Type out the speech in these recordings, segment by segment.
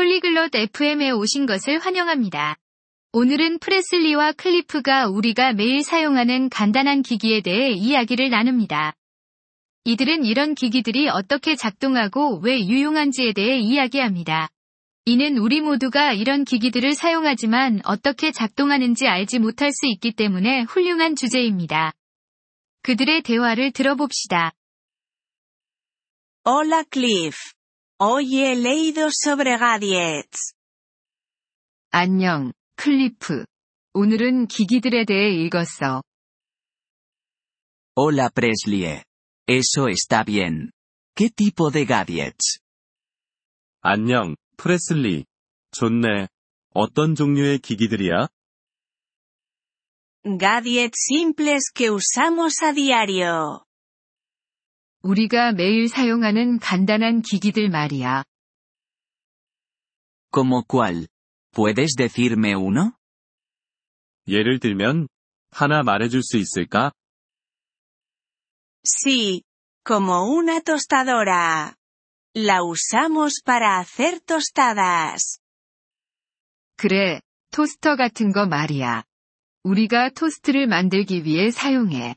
폴리글롯 FM에 오신 것을 환영합니다. 오늘은 프레슬리와 클리프가 우리가 매일 사용하는 간단한 기기에 대해 이야기를 나눕니다. 이들은 이런 기기들이 어떻게 작동하고 왜 유용한지에 대해 이야기합니다. 이는 우리 모두가 이런 기기들을 사용하지만 어떻게 작동하는지 알지 못할 수 있기 때문에 훌륭한 주제입니다. 그들의 대화를 들어봅시다. Hola Cliff. Hoy he leído sobre gadgets. 안녕, 클리프. 오늘은 기기들에 대해 읽었어. Hola Presley. Eso está bien. ¿Qué tipo de gadgets? 안녕, 프레슬리. 좋네. 어떤 종류의 기기들이야? Gadgets simples que usamos a diario. 우리가 매일 사용하는 간단한 기기들 말이야. ¿Como cuál? ¿Puedes decirme uno? 예를 들면, 하나 말해줄 수 있을까? Sí, como una tostadora. La usamos para hacer tostadas. 그래, 토스터 같은 거 말이야. 우리가 토스트를 만들기 위해 사용해.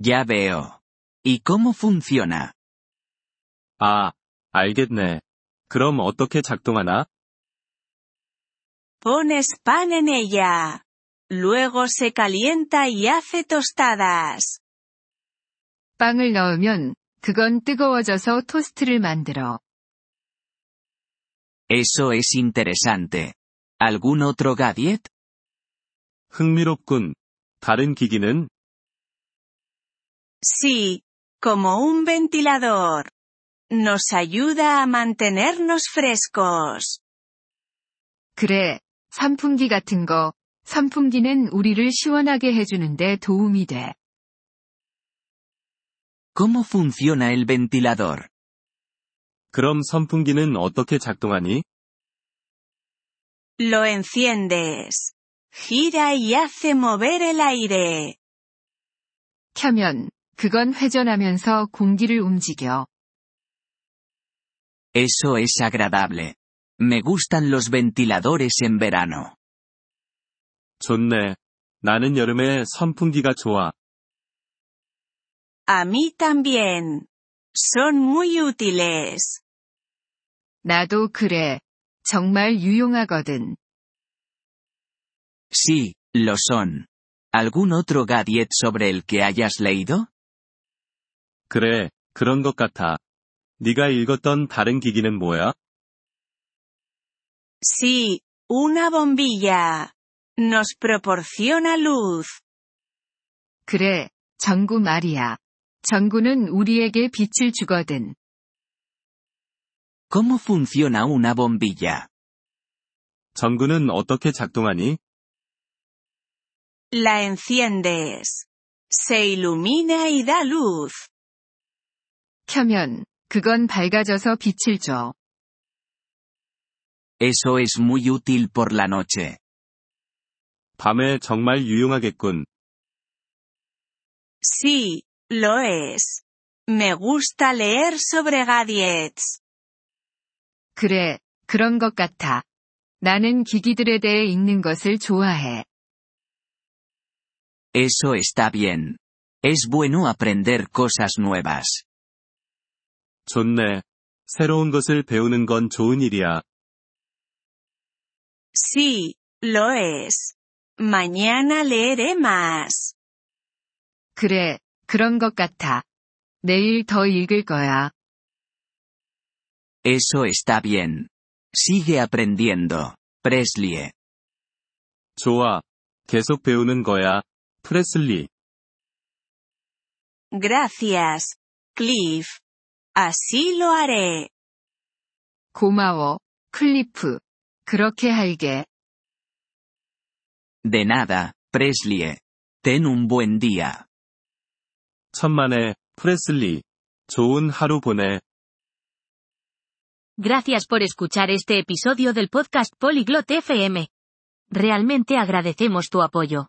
Ya veo. ¿Y cómo funciona? 아, 알겠네. 그럼 어떻게 작동하나? Pones pan en ella. Luego se calienta y hace tostadas. 빵을 넣으면 그건 뜨거워져서 토스트를 만들어. Eso es interesante. ¿Algún otro gadget? 흥미롭군. 다른 기기는? Sí, como un ventilador. Nos ayuda a mantenernos frescos. 그래, 선풍기 같은 거. 선풍기는 우리를 시원하게 해주는데 도움이 돼. ¿Cómo funciona el ventilador? 그럼 선풍기는 어떻게 작동하니? Lo enciendes. Gira y hace mover el aire. 켜면, 그건 회전하면서 공기를 움직여. Eso es agradable. Me gustan los ventiladores en verano. 좋네. 나는 여름에 선풍기가 좋아. A mí también. Son muy útiles. 나도 그래. 정말 유용하거든. Sí, lo son. ¿Algún otro gadget sobre el que hayas leído? 그래, 그런 것 같아. 네가 읽었던 다른 기기는 뭐야? Sí, una bombilla. Nos proporciona luz. 그래, 전구 말이야. 전구는 우리에게 빛을 주거든. ¿Cómo funciona una bombilla? 전구는 어떻게 작동하니? La enciendes. Se ilumina y da luz. 켜면, 그건 밝아져서 빛을 줘. Eso es muy útil por la noche. 밤에 정말 유용하겠군. Sí, lo es. Me gusta leer sobre gadgets. 그래, 그런 것 같아. 나는 기기들에 대해 읽는 것을 좋아해. Eso está bien. Es bueno aprender cosas nuevas. 좋네. 새로운 것을 배우는 건 좋은 일이야. Sí, lo es. Mañana leeré más. 그래, 그런 것 같아. 내일 더 읽을 거야. Eso está bien. Sigue aprendiendo, Presley. 좋아. 계속 배우는 거야. 프레슬리. Gracias, Cliff. Así lo haré. 고마워, 클리프. 그렇게 할게. De nada, Presley. Ten un buen día. 천만에, 프레슬리. 좋은 하루 보내. Gracias por escuchar este episodio del podcast Polyglot FM. Realmente agradecemos tu apoyo.